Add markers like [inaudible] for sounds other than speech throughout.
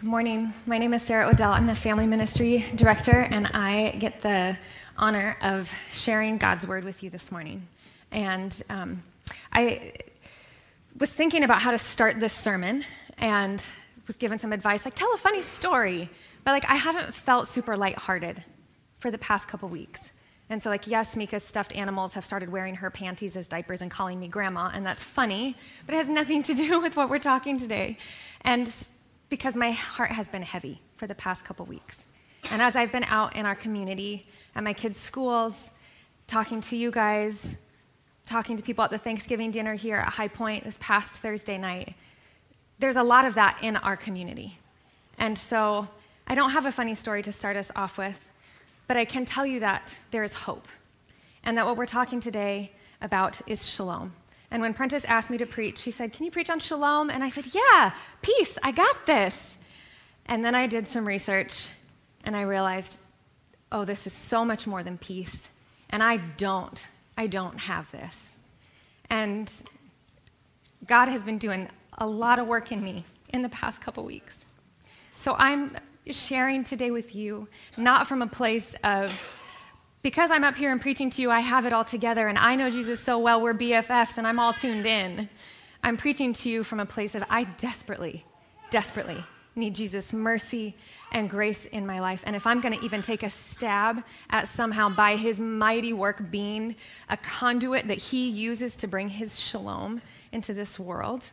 Good morning. My name is Sarah Odell. I'm the Family Ministry Director, and I get the honor of sharing God's Word with you this morning. And um, I was thinking about how to start this sermon and was given some advice like, tell a funny story. But like, I haven't felt super lighthearted for the past couple weeks. And so, like, yes, Mika's stuffed animals have started wearing her panties as diapers and calling me grandma, and that's funny, but it has nothing to do [laughs] with what we're talking today. And because my heart has been heavy for the past couple weeks. And as I've been out in our community, at my kids' schools, talking to you guys, talking to people at the Thanksgiving dinner here at High Point this past Thursday night, there's a lot of that in our community. And so I don't have a funny story to start us off with, but I can tell you that there is hope. And that what we're talking today about is shalom. And when Prentice asked me to preach, she said, Can you preach on shalom? And I said, Yeah, peace, I got this. And then I did some research and I realized, oh, this is so much more than peace. And I don't, I don't have this. And God has been doing a lot of work in me in the past couple weeks. So I'm sharing today with you, not from a place of because I'm up here and preaching to you, I have it all together and I know Jesus so well, we're BFFs and I'm all tuned in. I'm preaching to you from a place of I desperately, desperately need Jesus' mercy and grace in my life. And if I'm going to even take a stab at somehow by his mighty work being a conduit that he uses to bring his shalom into this world,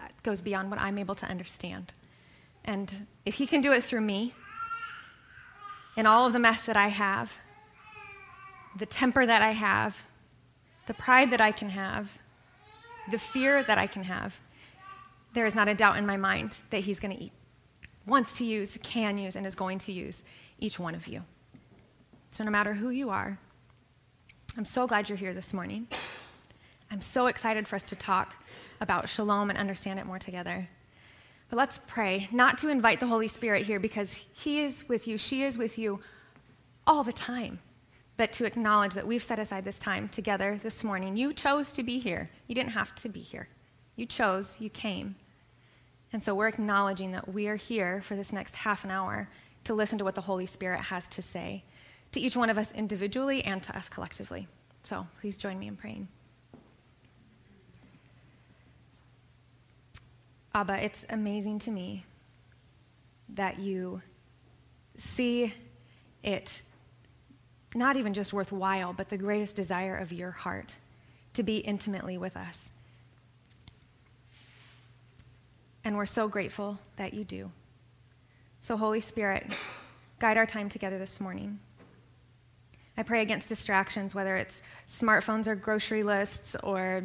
that goes beyond what I'm able to understand. And if he can do it through me, in all of the mess that I have, the temper that I have, the pride that I can have, the fear that I can have, there is not a doubt in my mind that He's going to eat, wants to use, can use, and is going to use each one of you. So, no matter who you are, I'm so glad you're here this morning. I'm so excited for us to talk about shalom and understand it more together. But let's pray, not to invite the Holy Spirit here because He is with you, she is with you all the time, but to acknowledge that we've set aside this time together this morning. You chose to be here, you didn't have to be here. You chose, you came. And so we're acknowledging that we are here for this next half an hour to listen to what the Holy Spirit has to say to each one of us individually and to us collectively. So please join me in praying. Abba, it's amazing to me that you see it not even just worthwhile, but the greatest desire of your heart to be intimately with us. And we're so grateful that you do. So, Holy Spirit, guide our time together this morning. I pray against distractions, whether it's smartphones or grocery lists or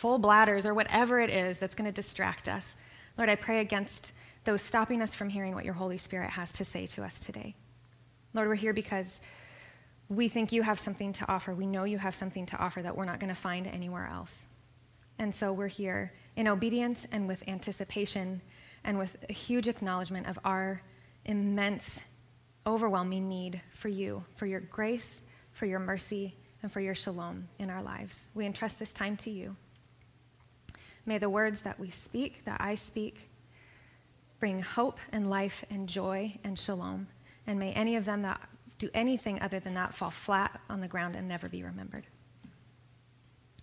full bladders, or whatever it is that's going to distract us. Lord, I pray against those stopping us from hearing what your Holy Spirit has to say to us today. Lord, we're here because we think you have something to offer. We know you have something to offer that we're not going to find anywhere else. And so we're here in obedience and with anticipation and with a huge acknowledgement of our immense, overwhelming need for you, for your grace, for your mercy, and for your shalom in our lives. We entrust this time to you. May the words that we speak, that I speak, bring hope and life and joy and shalom. And may any of them that do anything other than that fall flat on the ground and never be remembered.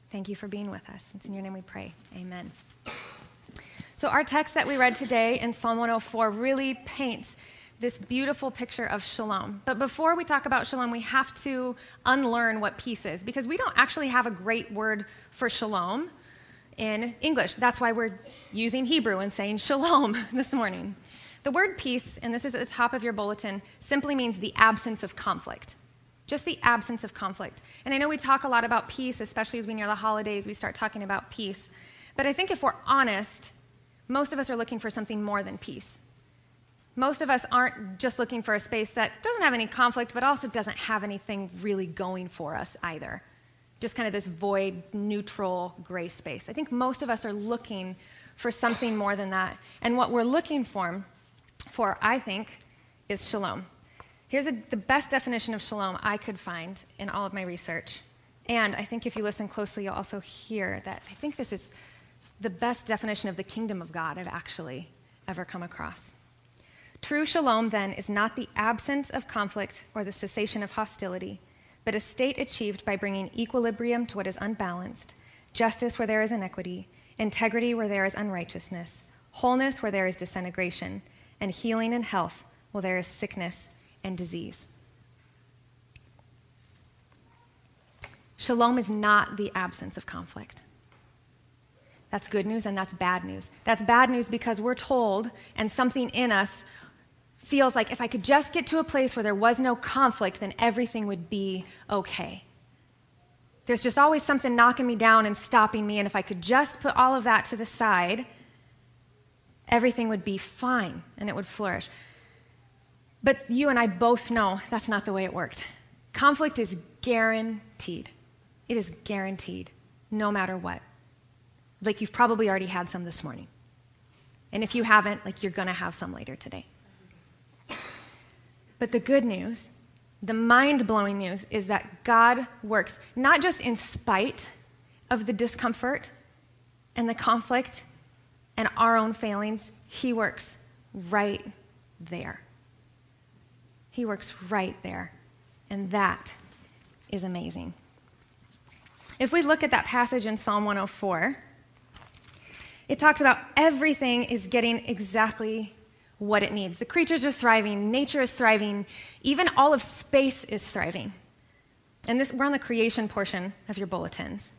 Thank you for being with us. It's in your name we pray. Amen. So, our text that we read today in Psalm 104 really paints this beautiful picture of shalom. But before we talk about shalom, we have to unlearn what peace is because we don't actually have a great word for shalom in English. That's why we're using Hebrew and saying shalom [laughs] this morning. The word peace, and this is at the top of your bulletin, simply means the absence of conflict. Just the absence of conflict. And I know we talk a lot about peace, especially as we near the holidays, we start talking about peace. But I think if we're honest, most of us are looking for something more than peace. Most of us aren't just looking for a space that doesn't have any conflict, but also doesn't have anything really going for us either just kind of this void, neutral, gray space. I think most of us are looking for something more than that. And what we're looking for, for I think, is shalom. Here's a, the best definition of shalom I could find in all of my research. And I think if you listen closely, you'll also hear that I think this is the best definition of the kingdom of God I've actually ever come across. True shalom, then, is not the absence of conflict or the cessation of hostility, but a state achieved by bringing equilibrium to what is unbalanced, justice where there is inequity, integrity where there is unrighteousness, wholeness where there is disintegration, and healing and health where there is sickness and disease. Shalom is not the absence of conflict. That's good news and that's bad news. That's bad news because we're told, and something in us feels like if I could just get to a place where there was no conflict, then everything would be okay. There's just always something knocking me down and stopping me, and if I could just put all of that to the side, everything would be fine and it would flourish. But you and I both know that's not the way it worked. Conflict is guaranteed. It is guaranteed, no matter what. Like you've probably already had some this morning. And if you haven't, like you're to have some later today. But the good news, the mind blowing news, is that God works not just in spite of the discomfort and the conflict and our own failings, He works right there. He works right there. And that is amazing. If we look at that passage in Psalm 104, it talks about everything is getting exactly what it needs. The creatures are thriving, nature is thriving, even all of space is thriving. And this, we're on the creation portion of your bulletins.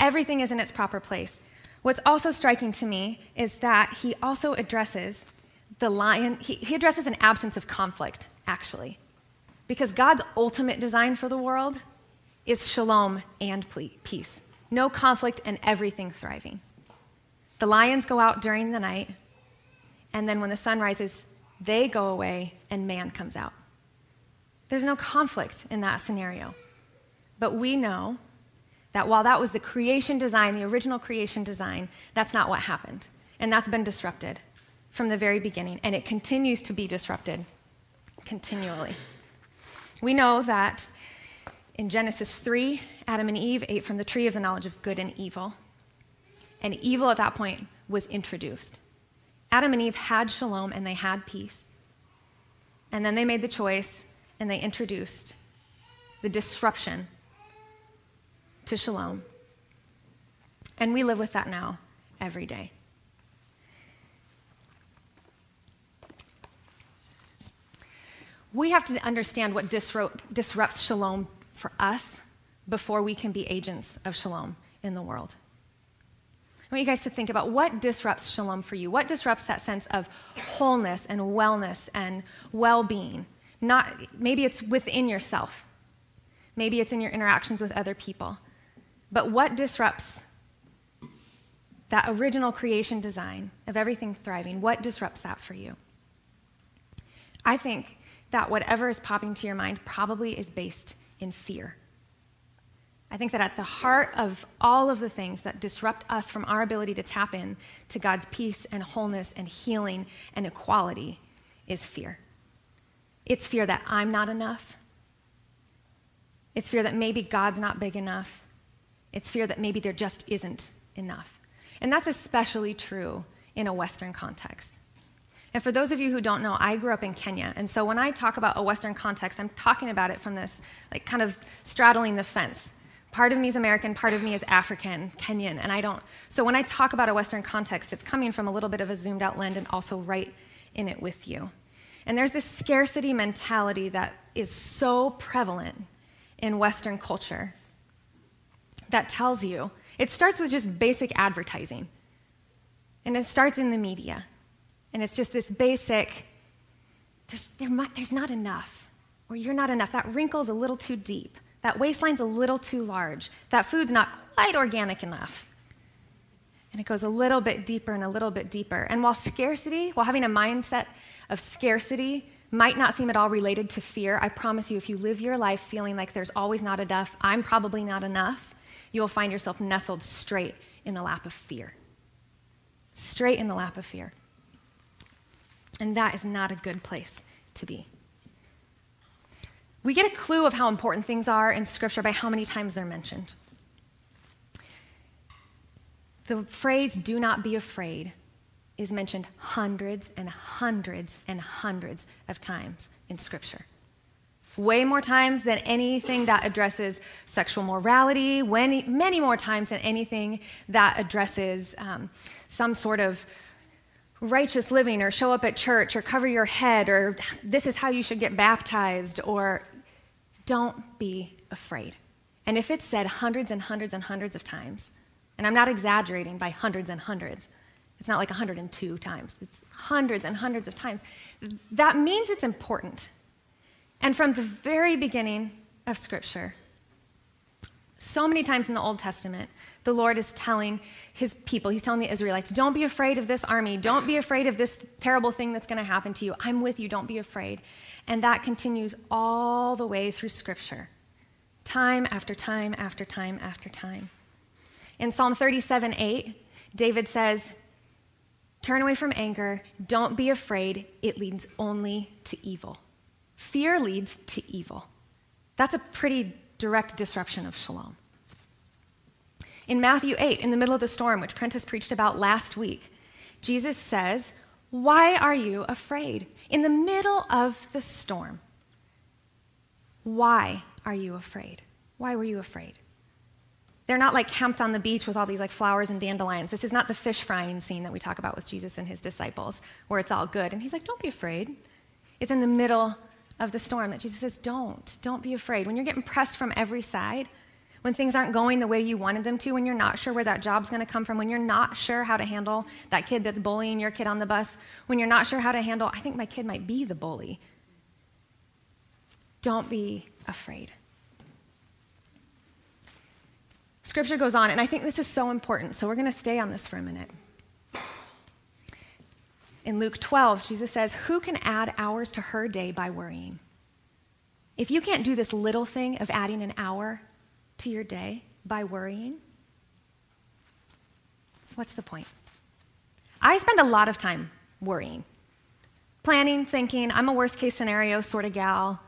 Everything is in its proper place. What's also striking to me is that he also addresses the lion, he, he addresses an absence of conflict, actually. Because God's ultimate design for the world is shalom and peace. No conflict and everything thriving. The lions go out during the night, and then when the sun rises, they go away and man comes out. There's no conflict in that scenario. But we know that while that was the creation design, the original creation design, that's not what happened. And that's been disrupted from the very beginning, and it continues to be disrupted continually. We know that in Genesis 3, Adam and Eve ate from the tree of the knowledge of good and evil. And evil at that point was introduced. Adam and Eve had shalom and they had peace. And then they made the choice and they introduced the disruption to shalom. And we live with that now every day. We have to understand what disrupts shalom for us before we can be agents of shalom in the world. Want you guys to think about what disrupts shalom for you. What disrupts that sense of wholeness and wellness and well being? Not, maybe it's within yourself, maybe it's in your interactions with other people. But what disrupts that original creation design of everything thriving? What disrupts that for you? I think that whatever is popping to your mind probably is based in fear. I think that at the heart of all of the things that disrupt us from our ability to tap in to God's peace and wholeness and healing and equality is fear. It's fear that I'm not enough. It's fear that maybe God's not big enough. It's fear that maybe there just isn't enough. And that's especially true in a Western context. And for those of you who don't know, I grew up in Kenya. And so when I talk about a Western context, I'm talking about it from this, like, kind of straddling the fence. Part of me is American, part of me is African, Kenyan, and I don't. So when I talk about a Western context, it's coming from a little bit of a zoomed out lens and also right in it with you. And there's this scarcity mentality that is so prevalent in Western culture that tells you it starts with just basic advertising. And it starts in the media. And it's just this basic there's, there might, there's not enough, or you're not enough. That wrinkle's a little too deep. That waistline's a little too large. That food's not quite organic enough. And it goes a little bit deeper and a little bit deeper. And while scarcity, while having a mindset of scarcity might not seem at all related to fear, I promise you, if you live your life feeling like there's always not enough, I'm probably not enough, you'll find yourself nestled straight in the lap of fear. Straight in the lap of fear. And that is not a good place to be. We get a clue of how important things are in Scripture by how many times they're mentioned. The phrase, do not be afraid, is mentioned hundreds and hundreds and hundreds of times in Scripture. Way more times than anything that addresses sexual morality, when, many more times than anything that addresses um, some sort of righteous living or show up at church or cover your head or this is how you should get baptized or don't be afraid. And if it's said hundreds and hundreds and hundreds of times, and I'm not exaggerating by hundreds and hundreds, it's not like 102 times, it's hundreds and hundreds of times, that means it's important. And from the very beginning of Scripture, so many times in the Old Testament, the Lord is telling his people, he's telling the Israelites, don't be afraid of this army. Don't be afraid of this terrible thing that's going to happen to you. I'm with you. Don't be afraid. And that continues all the way through Scripture, time after time after time after time. In Psalm 37 8, David says, Turn away from anger. Don't be afraid. It leads only to evil. Fear leads to evil. That's a pretty direct disruption of shalom. In Matthew 8, in the middle of the storm, which Prentice preached about last week, Jesus says, Why are you afraid? In the middle of the storm, why are you afraid? Why were you afraid? They're not like camped on the beach with all these like flowers and dandelions. This is not the fish frying scene that we talk about with Jesus and his disciples, where it's all good. And he's like, Don't be afraid. It's in the middle of the storm that Jesus says, Don't, don't be afraid. When you're getting pressed from every side, when things aren't going the way you wanted them to, when you're not sure where that job's going to come from, when you're not sure how to handle that kid that's bullying your kid on the bus, when you're not sure how to handle, I think my kid might be the bully. Don't be afraid. Scripture goes on, and I think this is so important, so we're going to stay on this for a minute. In Luke 12, Jesus says, Who can add hours to her day by worrying? If you can't do this little thing of adding an hour to your day by worrying, what's the point? I spend a lot of time worrying, planning, thinking. I'm a worst case scenario sort of gal,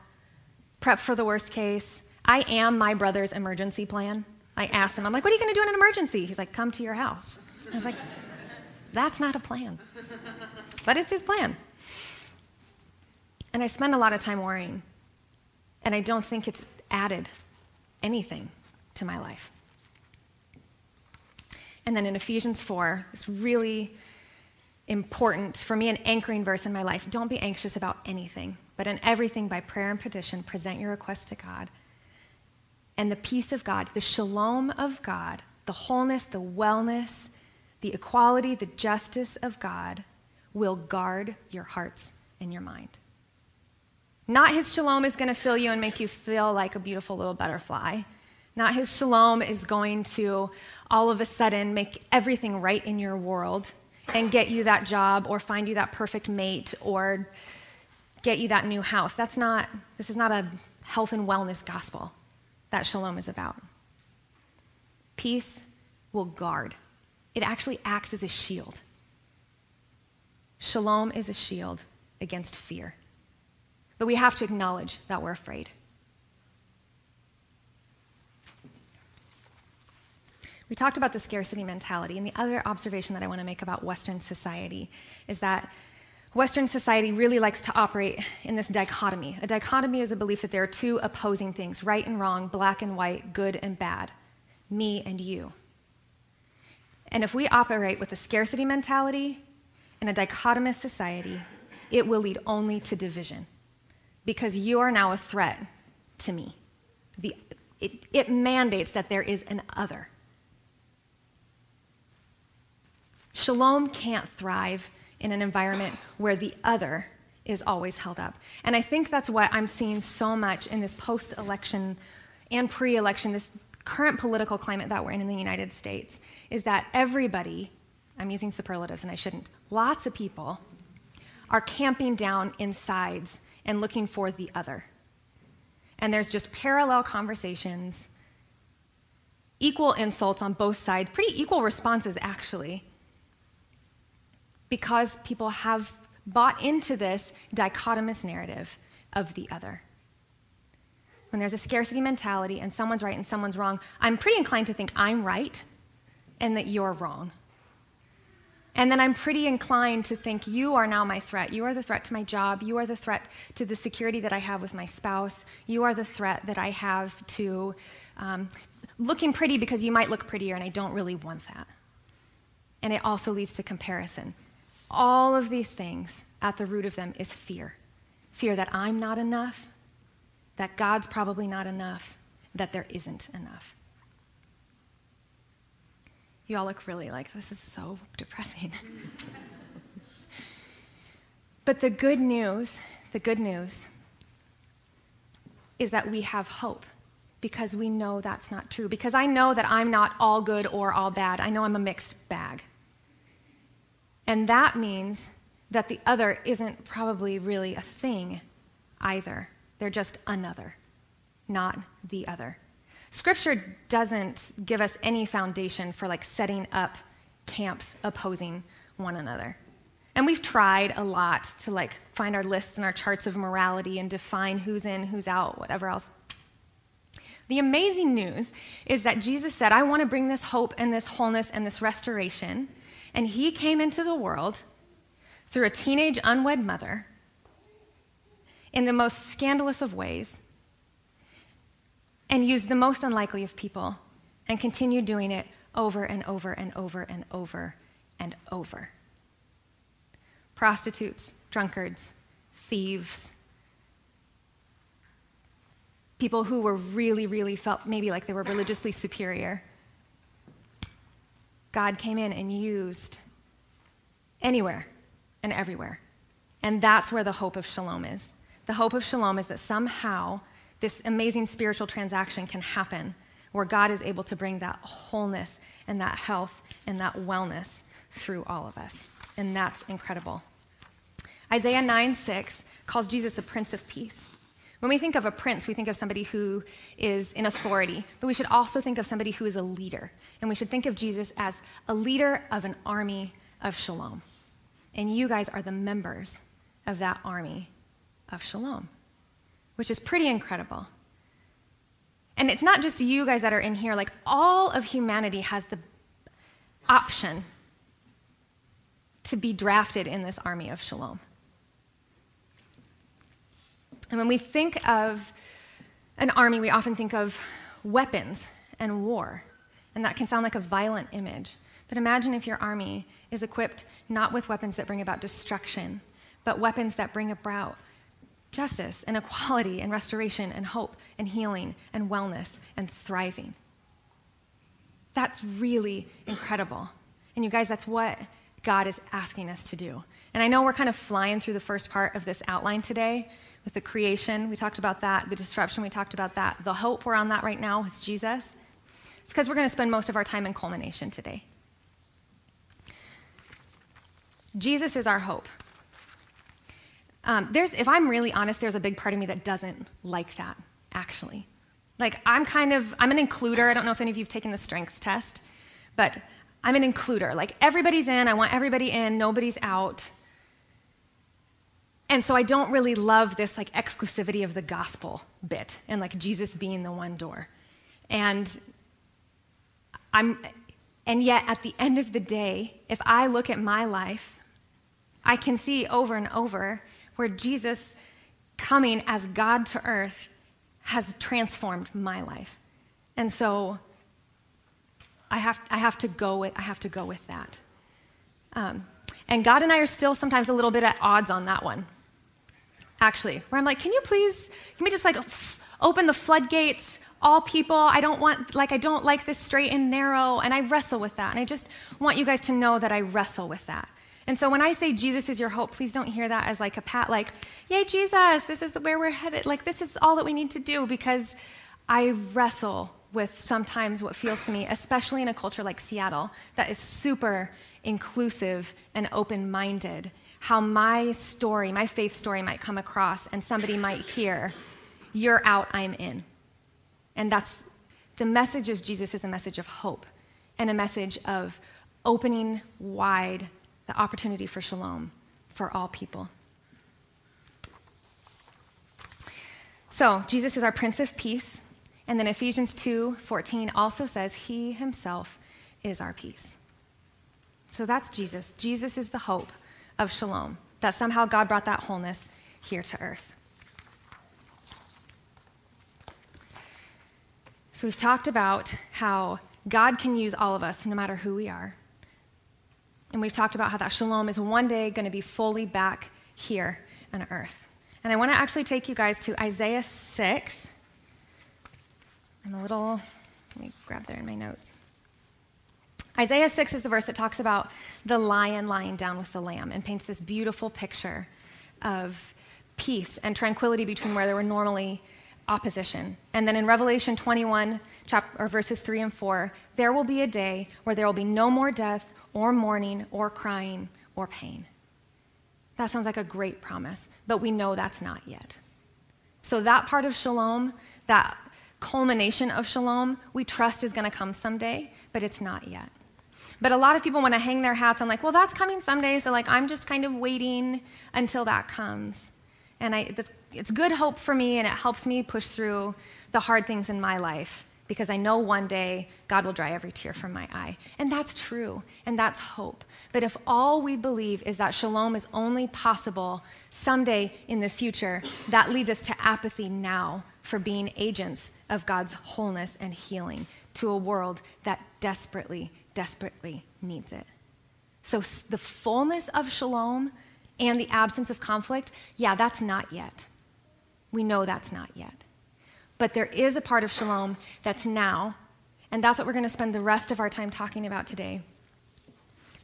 prep for the worst case. I am my brother's emergency plan. I asked him, I'm like, what are you going to do in an emergency? He's like, come to your house. I was like, that's not a plan. But it's his plan. And I spend a lot of time worrying. And I don't think it's added anything to my life. And then in Ephesians 4, it's really important for me, an anchoring verse in my life. Don't be anxious about anything, but in everything, by prayer and petition, present your requests to God and the peace of God, the shalom of God, the wholeness, the wellness, the equality, the justice of God will guard your hearts and your mind. Not his shalom is going to fill you and make you feel like a beautiful little butterfly. Not his shalom is going to all of a sudden make everything right in your world and get you that job or find you that perfect mate or get you that new house. That's not, this is not a health and wellness gospel that shalom is about. Peace will guard, it actually acts as a shield. Shalom is a shield against fear. But we have to acknowledge that we're afraid. We talked about the scarcity mentality, and the other observation that I want to make about Western society is that Western society really likes to operate in this dichotomy. A dichotomy is a belief that there are two opposing things right and wrong, black and white, good and bad, me and you. And if we operate with a scarcity mentality in a dichotomous society, it will lead only to division because you are now a threat to me. The, it, it mandates that there is an other. Shalom can't thrive in an environment where the other is always held up. And I think that's what I'm seeing so much in this post election and pre election, this current political climate that we're in in the United States, is that everybody, I'm using superlatives and I shouldn't, lots of people are camping down in sides and looking for the other. And there's just parallel conversations, equal insults on both sides, pretty equal responses, actually because people have bought into this dichotomous narrative of the other. When there's a scarcity mentality and someone's right and someone's wrong, I'm pretty inclined to think I'm right and that you're wrong. And then I'm pretty inclined to think, you are now my threat. You are the threat to my job. You are the threat to the security that I have with my spouse. You are the threat that I have to um, looking pretty because you might look prettier, and I don't really want that. And it also leads to comparison. All of these things, at the root of them, is fear fear that I'm not enough, that God's probably not enough, that there isn't enough. You all look really like this is so depressing. [laughs] but the good news, the good news is that we have hope because we know that's not true. Because I know that I'm not all good or all bad. I know I'm a mixed bag. And that means that the other isn't probably really a thing either. They're just another, not the other. Scripture doesn't give us any foundation for like setting up camps opposing one another. And we've tried a lot to like find our lists and our charts of morality and define who's in, who's out, whatever else. The amazing news is that Jesus said, I want to bring this hope and this wholeness and this restoration. And he came into the world through a teenage unwed mother in the most scandalous of ways and used the most unlikely of people and continued doing it over and over and over and over and over. Prostitutes, drunkards, thieves, people who were really, really felt maybe like they were religiously superior. God came in and used anywhere and everywhere. And that's where the hope of shalom is. The hope of shalom is that somehow this amazing spiritual transaction can happen where God is able to bring that wholeness and that health and that wellness through all of us. And that's incredible. Isaiah 9 6 calls Jesus a prince of peace. When we think of a prince, we think of somebody who is in authority, but we should also think of somebody who is a leader. And we should think of Jesus as a leader of an army of shalom. And you guys are the members of that army of shalom which is pretty incredible. And it's not just you guys that are in here, like all of humanity has the option to be drafted in this army of shalom. And when we think of an army, we often think of weapons and war. And that can sound like a violent image. But imagine if your army is equipped not with weapons that bring about destruction, but weapons that bring about justice and equality and restoration and hope and healing and wellness and thriving. That's really incredible. And you guys, that's what God is asking us to do. And I know we're kind of flying through the first part of this outline today with the creation. We talked about that, the disruption, we talked about that. The hope, we're on that right now with Jesus. It's because we're going to spend most of our time in culmination today. Jesus is our hope. Um, there's, if I'm really honest, there's a big part of me that doesn't like that, actually. Like, I'm kind of, I'm an includer. I don't know if any of you have taken the strengths test, but I'm an includer. Like, everybody's in, I want everybody in, nobody's out. And so I don't really love this like exclusivity of the gospel bit and like Jesus being the one door. And I'm and yet at the end of the day, if I look at my life, I can see over and over where Jesus coming as God to earth has transformed my life. And so I have, I have, to, go with, I have to go with that. Um, and God and I are still sometimes a little bit at odds on that one, actually, where I'm like, can you please, can we just like open the floodgates? All people, I don't want, like, I don't like this straight and narrow, and I wrestle with that. And I just want you guys to know that I wrestle with that. And so when I say Jesus is your hope, please don't hear that as like a pat, like, yay, Jesus, this is where we're headed. Like, this is all that we need to do because I wrestle with sometimes what feels to me, especially in a culture like Seattle, that is super inclusive and open minded, how my story, my faith story might come across and somebody might hear, you're out, I'm in. And that's the message of Jesus is a message of hope and a message of opening wide the opportunity for shalom for all people. So, Jesus is our Prince of Peace. And then Ephesians 2 14 also says, He himself is our peace. So that's Jesus. Jesus is the hope of shalom, that somehow God brought that wholeness here to earth. So we've talked about how God can use all of us, no matter who we are. And we've talked about how that shalom is one day going to be fully back here on earth. And I want to actually take you guys to Isaiah 6. And a little, let me grab there in my notes. Isaiah 6 is the verse that talks about the lion lying down with the lamb and paints this beautiful picture of peace and tranquility between where there were normally opposition. And then in Revelation 21, chapter, or verses 3 and 4, there will be a day where there will be no more death or mourning or crying or pain. That sounds like a great promise, but we know that's not yet. So, that part of shalom, that culmination of shalom, we trust is going to come someday, but it's not yet. But a lot of people want to hang their hats on, like, well, that's coming someday, so like I'm just kind of waiting until that comes. And I, it's good hope for me, and it helps me push through the hard things in my life because I know one day God will dry every tear from my eye. And that's true, and that's hope. But if all we believe is that shalom is only possible someday in the future, that leads us to apathy now for being agents of God's wholeness and healing to a world that desperately, desperately needs it. So the fullness of shalom and the absence of conflict, yeah, that's not yet. We know that's not yet. But there is a part of shalom that's now, and that's what we're going to spend the rest of our time talking about today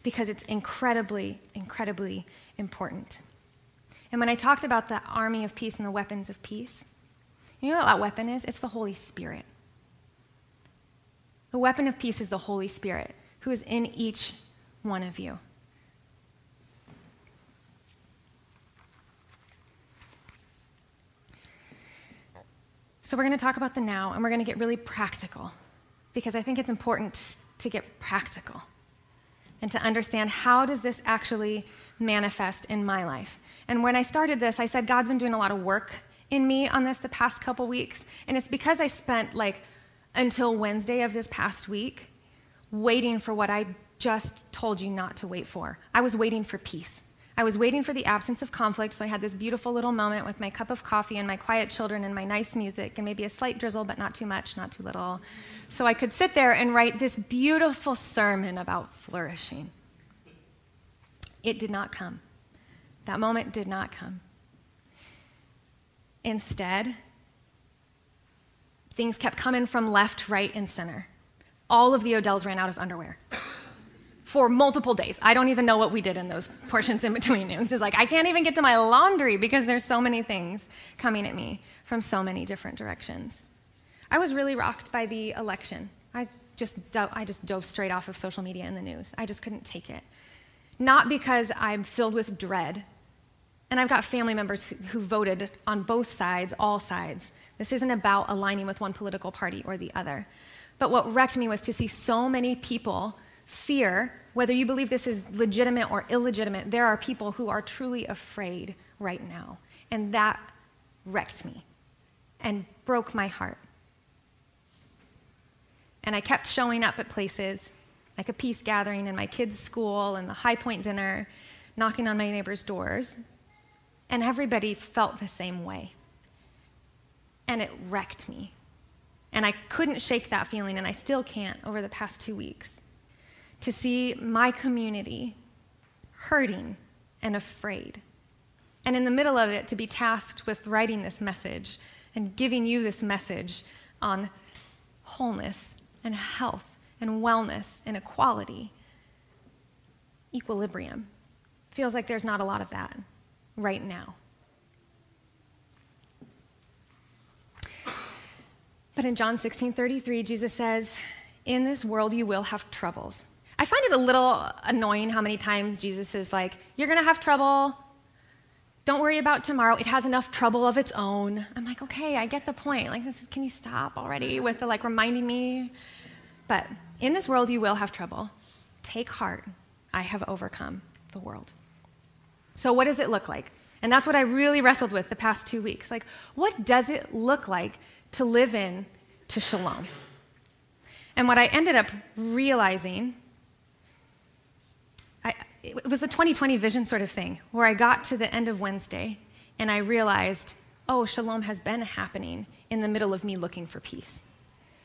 because it's incredibly, incredibly important. And when I talked about the army of peace and the weapons of peace, you know what that weapon is? It's the Holy Spirit. The weapon of peace is the Holy Spirit who is in each one of you. So, we're going to talk about the now and we're going to get really practical because I think it's important to get practical and to understand how does this actually manifest in my life. And when I started this, I said God's been doing a lot of work in me on this the past couple weeks, and it's because I spent like until Wednesday of this past week waiting for what I just told you not to wait for. I was waiting for peace. I was waiting for the absence of conflict, so I had this beautiful little moment with my cup of coffee and my quiet children and my nice music and maybe a slight drizzle, but not too much, not too little. So I could sit there and write this beautiful sermon about flourishing. It did not come. That moment did not come. Instead, things kept coming from left, right, and center. All of the Odells ran out of underwear for multiple days. I don't even know what we did in those [laughs] portions in between. It was just like, I can't even get to my laundry because there's so many things coming at me from so many different directions. I was really rocked by the election. I just, I just dove straight off of social media and the news. I just couldn't take it. Not because I'm filled with dread, and I've got family members who voted on both sides, all sides. This isn't about aligning with one political party or the other. But what wrecked me was to see so many people fear whether you believe this is legitimate or illegitimate, there are people who are truly afraid right now. And that wrecked me and broke my heart. And I kept showing up at places like a peace gathering in my kids' school and the High Point dinner, knocking on my neighbors' doors. And everybody felt the same way. And it wrecked me. And I couldn't shake that feeling, and I still can't over the past two weeks to see my community hurting and afraid. And in the middle of it, to be tasked with writing this message and giving you this message on wholeness and health and wellness and equality, equilibrium. Feels like there's not a lot of that right now. But in John 16 33, Jesus says, In this world you will have troubles. I find it a little annoying how many times Jesus is like, You're going to have trouble. Don't worry about tomorrow. It has enough trouble of its own. I'm like, okay, I get the point. Like, this, can you stop already with the like reminding me? But in this world, you will have trouble. Take heart. I have overcome the world. So, what does it look like? And that's what I really wrestled with the past two weeks. Like, what does it look like to live in to shalom? And what I ended up realizing, it was a 2020 vision sort of thing, where I got to the end of Wednesday and I realized, oh, shalom has been happening in the middle of me looking for peace.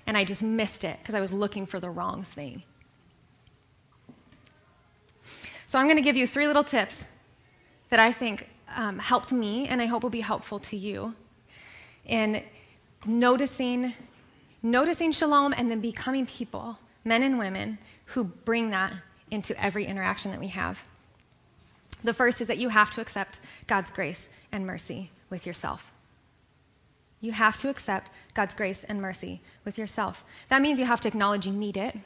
And I just missed it because I was looking for the wrong thing. So I'm going to give you three little tips that I think um, helped me and I hope will be helpful to you in noticing, noticing shalom and then becoming people, men and women, who bring that into every interaction that we have. The first is that you have to accept God's grace and mercy with yourself. You have to accept God's grace and mercy with yourself. That means you have to acknowledge you need it.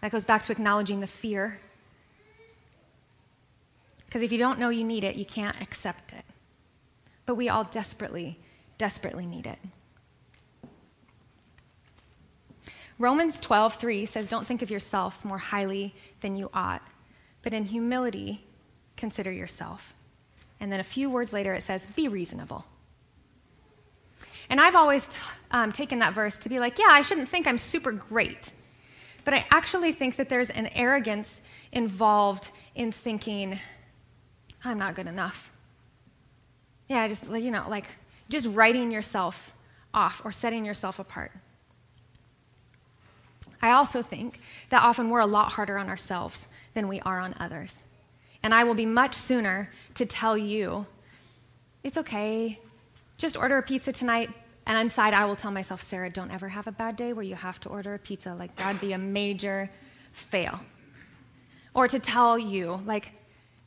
That goes back to acknowledging the fear. Because if you don't know you need it, you can't accept it. But we all desperately, desperately need it. Romans 12:3 says don't think of yourself more highly than you ought, but in humility consider yourself. And then a few words later it says be reasonable. And I've always um, taken that verse to be like, yeah, I shouldn't think I'm super great. But I actually think that there's an arrogance involved in thinking, I'm not good enough. Yeah, just, you know, like just writing yourself off or setting yourself apart. I also think that often we're a lot harder on ourselves than we are on others. And I will be much sooner to tell you, it's okay, just order a pizza tonight. And inside, I will tell myself, Sarah, don't ever have a bad day where you have to order a pizza. Like, that'd be a major fail. Or to tell you, like,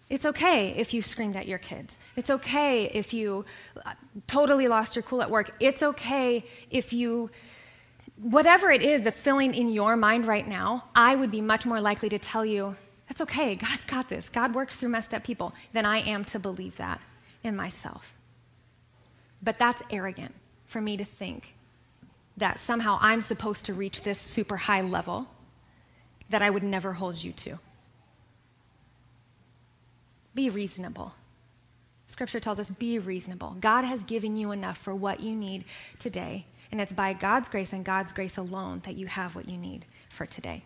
it's okay if you screamed at your kids. It's okay if you uh, totally lost your cool at work. It's okay if you, whatever it is that's filling in your mind right now, I would be much more likely to tell you, that's okay. God's got this. God works through messed up people than I am to believe that in myself. But that's arrogant for me to think that somehow I'm supposed to reach this super high level that I would never hold you to. Be reasonable. Scripture tells us be reasonable. God has given you enough for what you need today, and it's by God's grace and God's grace alone that you have what you need for today.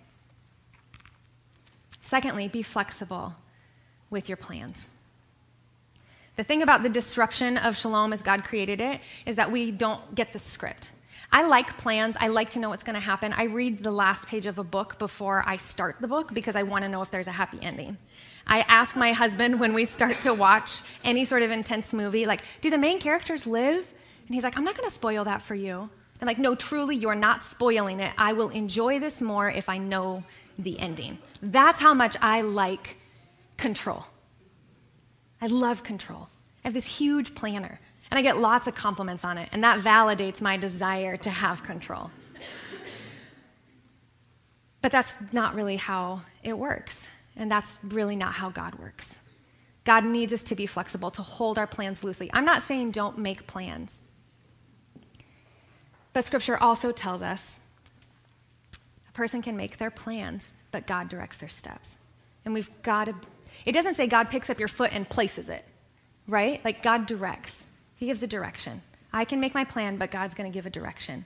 Secondly, be flexible with your plans. The thing about the disruption of shalom as God created it is that we don't get the script. I like plans. I like to know what's going to happen. I read the last page of a book before I start the book because I want to know if there's a happy ending. I ask my husband when we start to watch any sort of intense movie, like, do the main characters live? And he's like, I'm not going to spoil that for you. I'm like, no, truly, you're not spoiling it. I will enjoy this more if I know the ending. That's how much I like control. I love control. I have this huge planner, and I get lots of compliments on it, and that validates my desire to have control. But that's not really how it works, and that's really not how God works. God needs us to be flexible, to hold our plans loosely. I'm not saying don't make plans. But scripture also tells us a person can make their plans, but God directs their steps. And we've got to it doesn't say God picks up your foot and places it, right? Like God directs, He gives a direction. I can make my plan, but God's going to give a direction.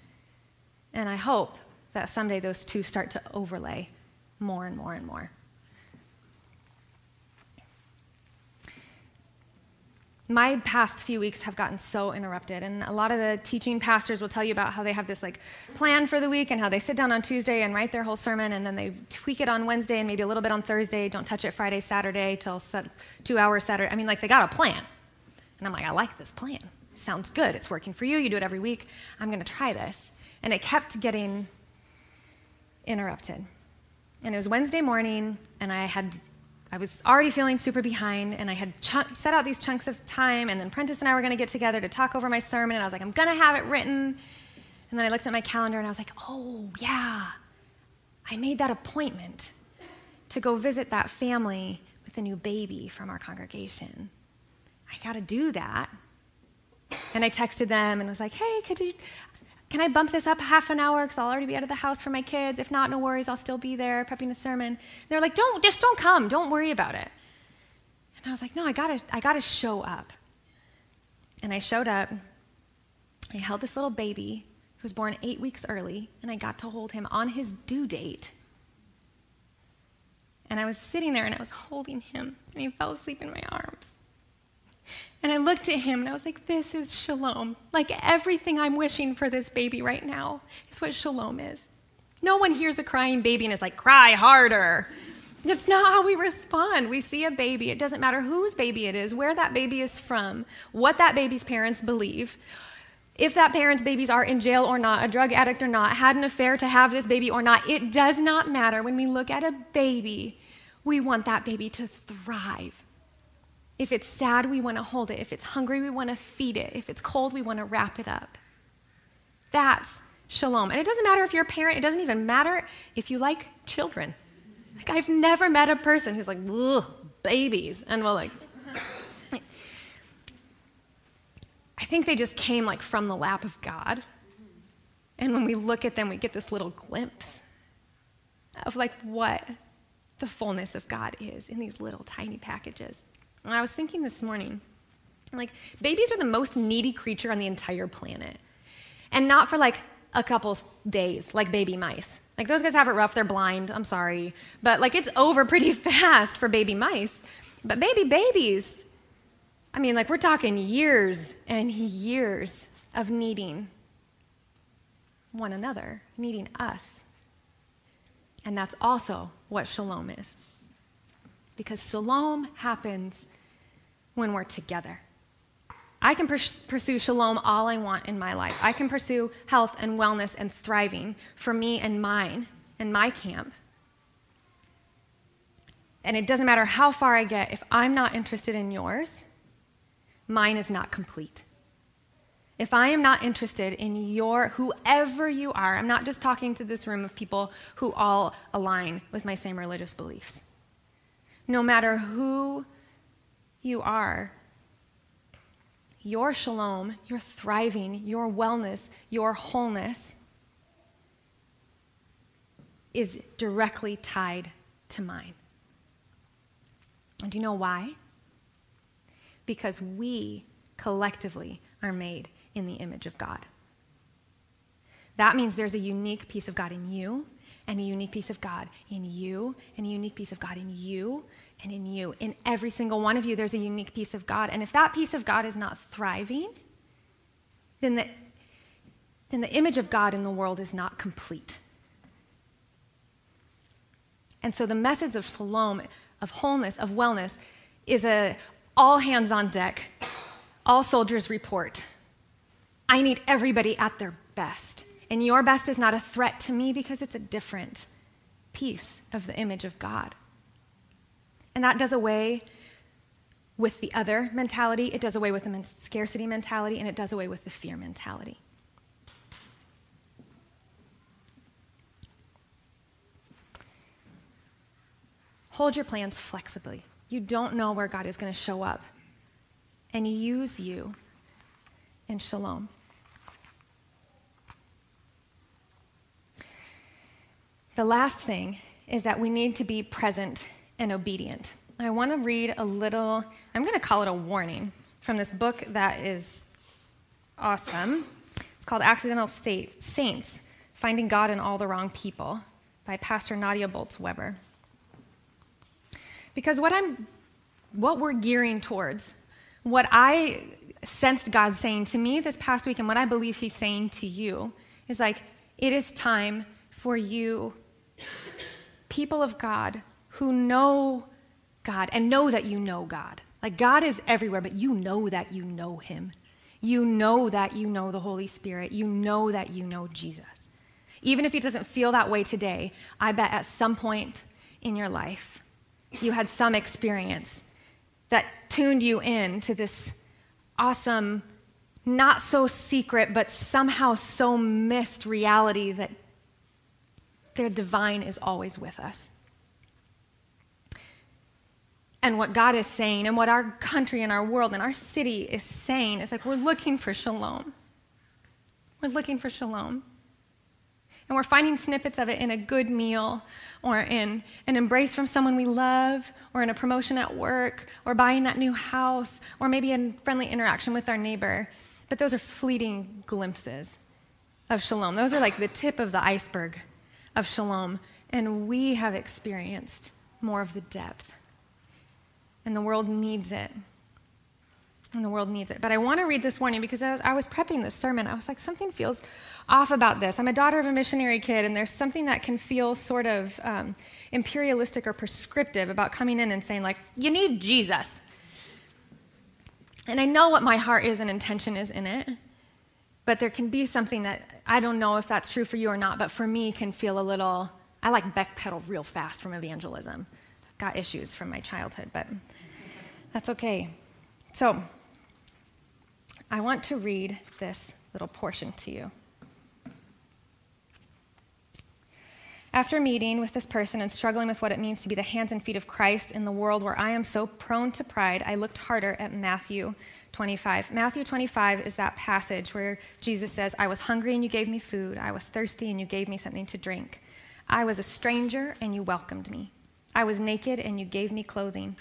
And I hope that someday those two start to overlay more and more and more. My past few weeks have gotten so interrupted and a lot of the teaching pastors will tell you about how they have this like plan for the week and how they sit down on tuesday and write their whole sermon and then they tweak it on wednesday and maybe a little bit on thursday don't touch it friday saturday till two hours saturday i mean like they got a plan. And i'm like i like this plan. Sounds good. It's working for you. You do it every week. I'm going to try this. And it kept getting interrupted. And it was wednesday morning and i had I was already feeling super behind, and I had ch- set out these chunks of time, and then Prentice and I were going to get together to talk over my sermon, and I was like, I'm going to have it written. And then I looked at my calendar, and I was like, oh, yeah, I made that appointment to go visit that family with a new baby from our congregation. I got to do that. And I texted them and was like, hey, could you, can I bump this up half an hour because I'll already be out of the house for my kids? If not, no worries, I'll still be there prepping the sermon. They're like, don't, just don't come. Don't worry about it. And I was like, no, I gotta, I gotta show up. And I showed up. I held this little baby He was born eight weeks early, and I got to hold him on his due date. And I was sitting there and I was holding him, and he fell asleep in my arms. And I looked at him and I was like, this is shalom. Like everything I'm wishing for this baby right now is what shalom is. No one hears a crying baby and is like, cry harder. That's not how we respond. We see a baby. It doesn't matter whose baby it is, where that baby is from, what that baby's parents believe, if that parent's babies are in jail or not, a drug addict or not, had an affair to have this baby or not. It does not matter. When we look at a baby, we want that baby to thrive. If it's sad, we want to hold it. If it's hungry, we want to feed it. If it's cold, we want to wrap it up. That's shalom. And it doesn't matter if you're a parent, it doesn't even matter if you like children. Like, I've never met a person who's like, ugh, babies. And we're like, I think they just came like from the lap of God. And when we look at them, we get this little glimpse of like what the fullness of God is in these little tiny packages. And I was thinking this morning, like, babies are the most needy creature on the entire planet. And not for like a couple days, like baby mice. Like, those guys have it rough, they're blind, I'm sorry. But like, it's over pretty [laughs] fast for baby mice. But baby babies, I mean, like, we're talking years and years of needing one another, needing us. And that's also what shalom is. Because shalom happens when we're together. I can pursue shalom all I want in my life. I can pursue health and wellness and thriving for me and mine and my camp. And it doesn't matter how far I get, if I'm not interested in yours, mine is not complete. If I am not interested in your, whoever you are, I'm not just talking to this room of people who all align with my same religious beliefs. No matter who you are, your shalom, your thriving, your wellness, your wholeness is directly tied to mine. And do you know why? because we collectively are made in the image of God. That means there's a unique piece of God in you, and a unique piece of God in you, and a unique piece of God in you, and in you. In every single one of you, there's a unique piece of God. And if that piece of God is not thriving, then the, then the image of God in the world is not complete. And so the message of shalom, of wholeness, of wellness, is a all hands on deck, all soldiers report. I need everybody at their best. And your best is not a threat to me because it's a different piece of the image of God. And that does away with the other mentality, it does away with the scarcity mentality, and it does away with the fear mentality. Hold your plans flexibly. You don't know where God is going to show up and use you in shalom. The last thing is that we need to be present and obedient. I want to read a little, I'm going to call it a warning from this book that is awesome. It's called Accidental State, Saints Finding God in All the Wrong People by Pastor Nadia Bolz Weber. Because what I'm what we're gearing towards, what I sensed God saying to me this past week and what I believe he's saying to you is like it is time for you people of God who know God and know that you know God. Like God is everywhere, but you know that you know him. You know that you know the Holy Spirit. You know that you know Jesus. Even if it doesn't feel that way today, I bet at some point in your life, you had some experience that tuned you in to this awesome, not so secret, but somehow so missed reality that the divine is always with us. And what God is saying, and what our country and our world and our city is saying, is like we're looking for shalom. We're looking for shalom. And we're finding snippets of it in a good meal or in an embrace from someone we love or in a promotion at work or buying that new house or maybe in friendly interaction with our neighbor. But those are fleeting glimpses. of shalom. Those are like the tip of the iceberg of shalom. And we have experienced more of the depth. And the world needs it. And the world needs it. But I want to read this warning because I was, I was prepping this sermon. I was like, something feels off about this. I'm a daughter of a missionary kid, and there's something that can feel sort of um, imperialistic or prescriptive about coming in and saying, like, you need Jesus. And I know what my heart is and intention is in it. But there can be something that I don't know if that's true for you or not, but for me can feel a little, I like backpedal real fast from evangelism. Got issues from my childhood, but that's okay. So, I want to read this little portion to you. After meeting with this person and struggling with what it means to be the hands and feet of Christ in the world where I am so prone to pride, I looked harder at Matthew 25. Matthew 25 is that passage where Jesus says, I was hungry and you gave me food. I was thirsty and you gave me something to drink. I was a stranger and you welcomed me. I was naked and you gave me clothing.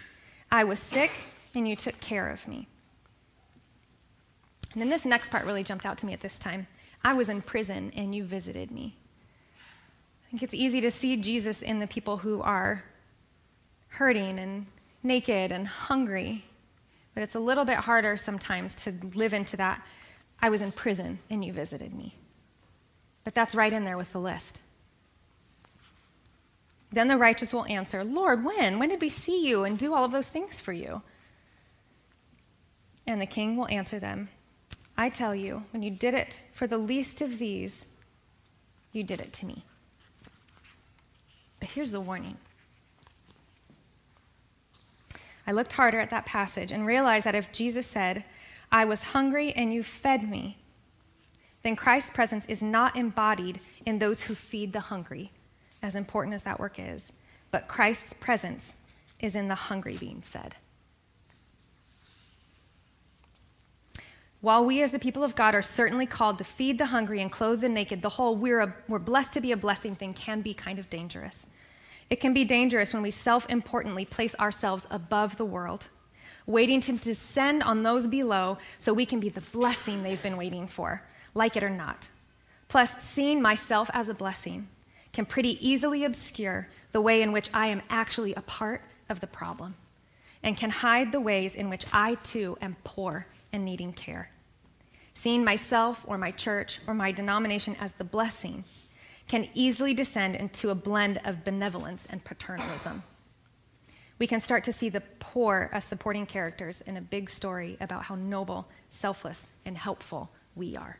I was sick and you took care of me. And then this next part really jumped out to me at this time. I was in prison and you visited me. I think it's easy to see Jesus in the people who are hurting and naked and hungry but it's a little bit harder sometimes to live into that. I was in prison and you visited me. But that's right in there with the list. Then the righteous will answer, Lord, when? When did we see you and do all of those things for you? And the king will answer them, I tell you, when you did it for the least of these, you did it to me. But here's the warning I looked harder at that passage and realized that if Jesus said, I was hungry and you fed me, then Christ's presence is not embodied in those who feed the hungry, as important as that work is, but Christ's presence is in the hungry being fed. While we as the people of God are certainly called to feed the hungry and clothe the naked, the whole we're, a, we're blessed to be a blessing thing can be kind of dangerous. It can be dangerous when we self importantly place ourselves above the world, waiting to descend on those below so we can be the blessing they've been waiting for, like it or not. Plus, seeing myself as a blessing can pretty easily obscure the way in which I am actually a part of the problem and can hide the ways in which I too am poor and needing care. Seeing myself or my church or my denomination as the blessing can easily descend into a blend of benevolence and paternalism. We can start to see the poor as supporting characters in a big story about how noble, selfless, and helpful we are.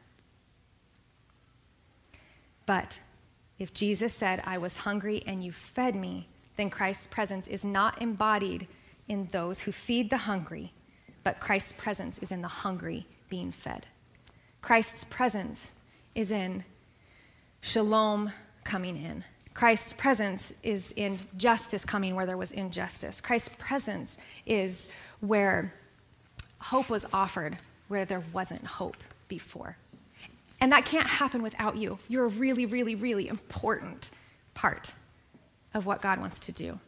But if Jesus said, I was hungry and you fed me, then Christ's presence is not embodied in those who feed the hungry, but Christ's presence is in the hungry being fed. Christ's presence is in shalom coming in. Christ's presence is in justice coming where there was injustice. Christ's presence is where hope was offered where there wasn't hope before. And that can't happen without you. You're a really, really, really important part of what God wants to do.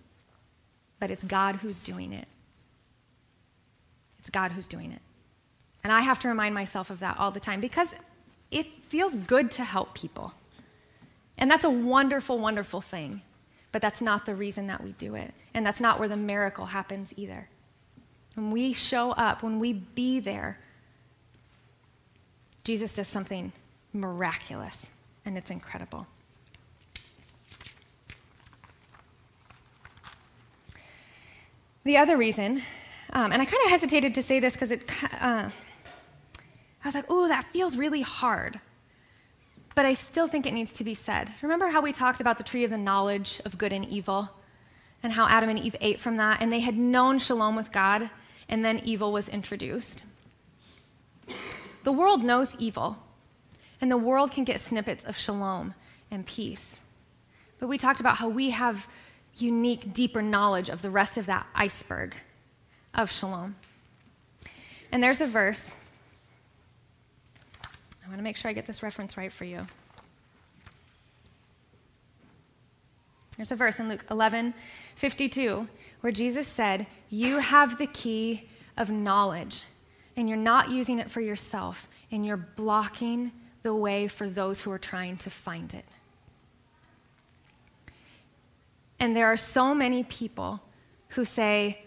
But it's God who's doing it. It's God who's doing it. And I have to remind myself of that all the time because it feels good to help people. And that's a wonderful, wonderful thing. But that's not the reason that we do it. And that's not where the miracle happens either. When we show up, when we be there, Jesus does something miraculous, and it's incredible. The other reason, um, and I kind of hesitated to say this because it, uh, I was like, oh, that feels really hard but I still think it needs to be said. Remember how we talked about the tree of the knowledge of good and evil and how Adam and Eve ate from that and they had known shalom with God and then evil was introduced? The world knows evil, and the world can get snippets of shalom and peace. But we talked about how we have unique, deeper knowledge of the rest of that iceberg of shalom. And there's a verse I want to make sure I get this reference right for you. There's a verse in Luke 11 52 where Jesus said, You have the key of knowledge, and you're not using it for yourself, and you're blocking the way for those who are trying to find it. And there are so many people who say,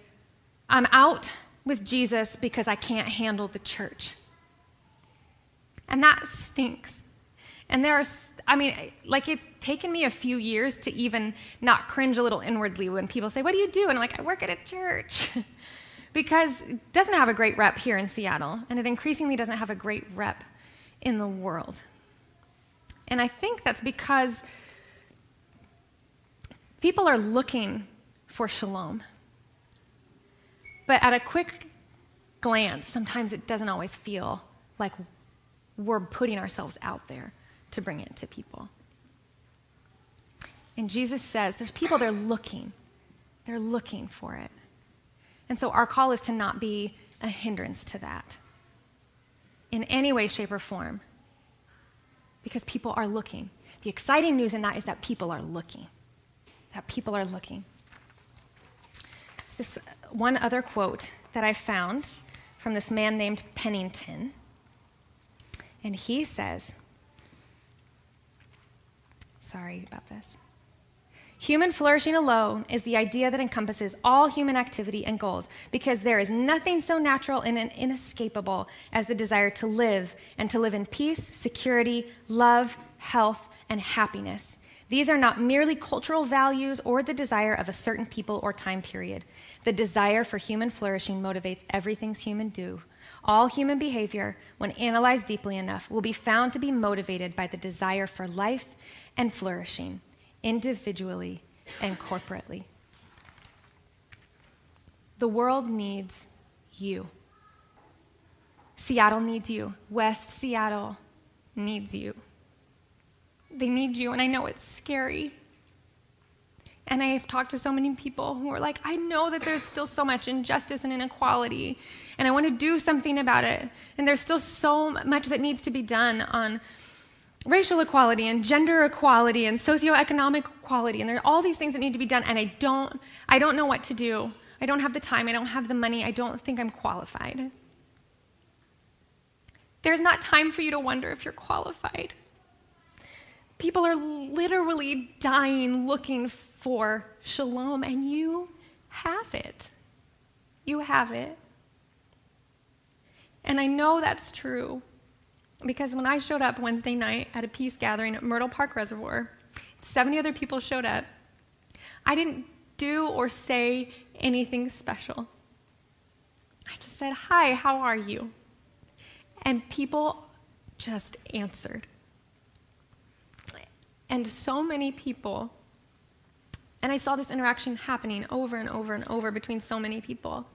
I'm out with Jesus because I can't handle the church. And that stinks. And there are, I mean, like it's taken me a few years to even not cringe a little inwardly when people say, What do you do? And I'm like, I work at a church. [laughs] because it doesn't have a great rep here in Seattle, and it increasingly doesn't have a great rep in the world. And I think that's because people are looking for shalom. But at a quick glance, sometimes it doesn't always feel like we're putting ourselves out there to bring it to people. And Jesus says there's people they're looking, they're looking for it. And so our call is to not be a hindrance to that in any way, shape, or form because people are looking. The exciting news in that is that people are looking. That people are looking. There's this one other quote that I found from this man named Pennington. And he says, sorry about this. Human flourishing alone is the idea that encompasses all human activity and goals because there is nothing so natural and inescapable as the desire to live and to live in peace, security, love, health, and happiness. These are not merely cultural values or the desire of a certain people or time period. The desire for human flourishing motivates everything humans do. All human behavior, when analyzed deeply enough, will be found to be motivated by the desire for life and flourishing individually and corporately. The world needs you. Seattle needs you. West Seattle needs you. They need you, and I know it's scary. And I've talked to so many people who are like, I know that there's still so much injustice and inequality, and I want to do something about it. And there's still so much that needs to be done on racial equality and gender equality and socioeconomic equality and there are all these things that need to be done and I don't I don't know what to do. I don't have the time, I don't have the money, I don't think I'm qualified. There's not time for you to wonder if you're qualified. People are literally dying looking for shalom and you have it. You have it. And I know that's true because when I showed up Wednesday night at a peace gathering at Myrtle Park Reservoir, 70 other people showed up. I didn't do or say anything special. I just said, Hi, how are you? And people just answered. And so many people, and I saw this interaction happening over and over and over between so many people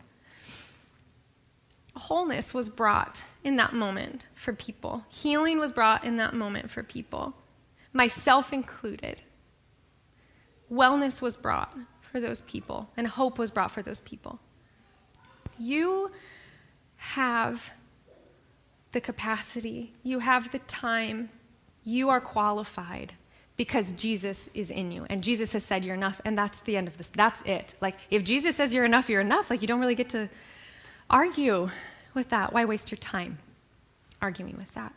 wholeness was brought in that moment for people. Healing was brought in that moment for people, myself included. Wellness was brought for those people, and hope was brought for those people. You have the capacity, you have the time, you are qualified because Jesus is in you. And Jesus has said you're enough, and that's the end of this. That's it. Like, if Jesus says you're enough, you're enough. Like, you don't really get to argue with that. Why waste your time arguing with that?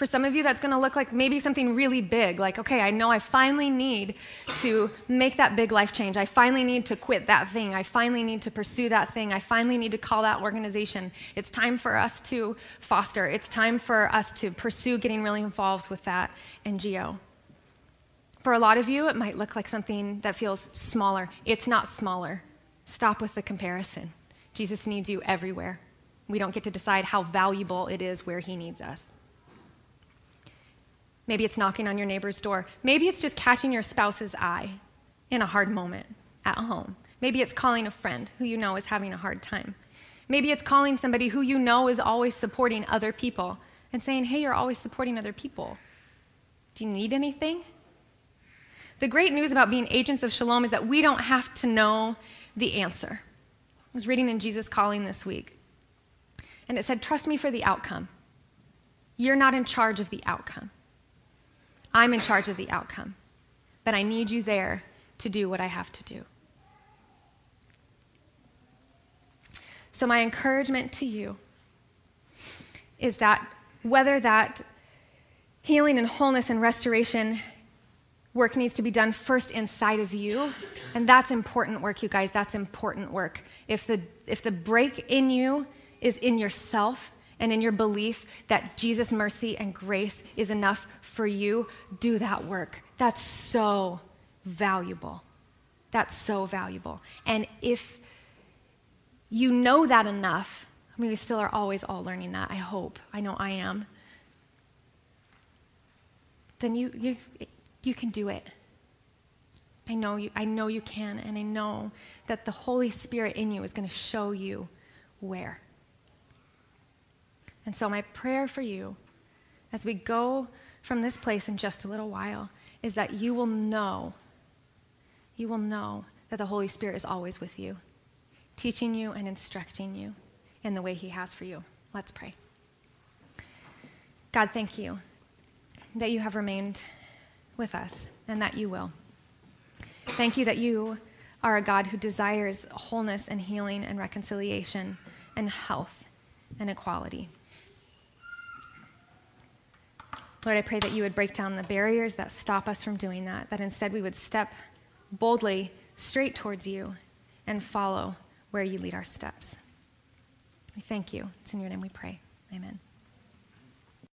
For some of you, that's going to look like maybe something really big, like, okay, I know I finally need to make that big life change. I finally need to quit that thing. I finally need to pursue that thing. I finally need to call that organization. It's time for us to foster. It's time for us to pursue getting really involved with that NGO. For a lot of you, it might look like something that feels smaller. It's not smaller. Stop with the comparison. Jesus needs you everywhere. We don't get to decide how valuable it is where he needs us. Maybe it's knocking on your neighbor's door. Maybe it's just catching your spouse's eye in a hard moment at home. Maybe it's calling a friend who you know is having a hard time. Maybe it's calling somebody who you know is always supporting other people and saying, Hey, you're always supporting other people. Do you need anything? The great news about being agents of shalom is that we don't have to know the answer. I was reading in Jesus Calling this week, and it said, Trust me for the outcome. You're not in charge of the outcome. I'm in charge of the outcome, but I need you there to do what I have to do. So, my encouragement to you is that whether that healing and wholeness and restoration work needs to be done first inside of you. And that's important work, you guys. That's important work. If the, if the break in you is in yourself and in your belief that Jesus' mercy and grace is enough for you, do that work. That's so valuable. That's so valuable. And if you know that enough, I mean, we still are always all learning that, I hope. I know I am. Then you, you, you can do it. I know you, I know you can, and I know that the Holy Spirit in you is going to show you where. And so, my prayer for you as we go from this place in just a little while is that you will know, you will know that the Holy Spirit is always with you, teaching you and instructing you in the way He has for you. Let's pray. God, thank you that you have remained with us and that you will. Thank you that you are a God who desires wholeness and healing and reconciliation and health and equality. Lord, I pray that you would break down the barriers that stop us from doing that, that instead we would step boldly straight towards you and follow where you lead our steps. We thank you. It's in your name we pray. Amen.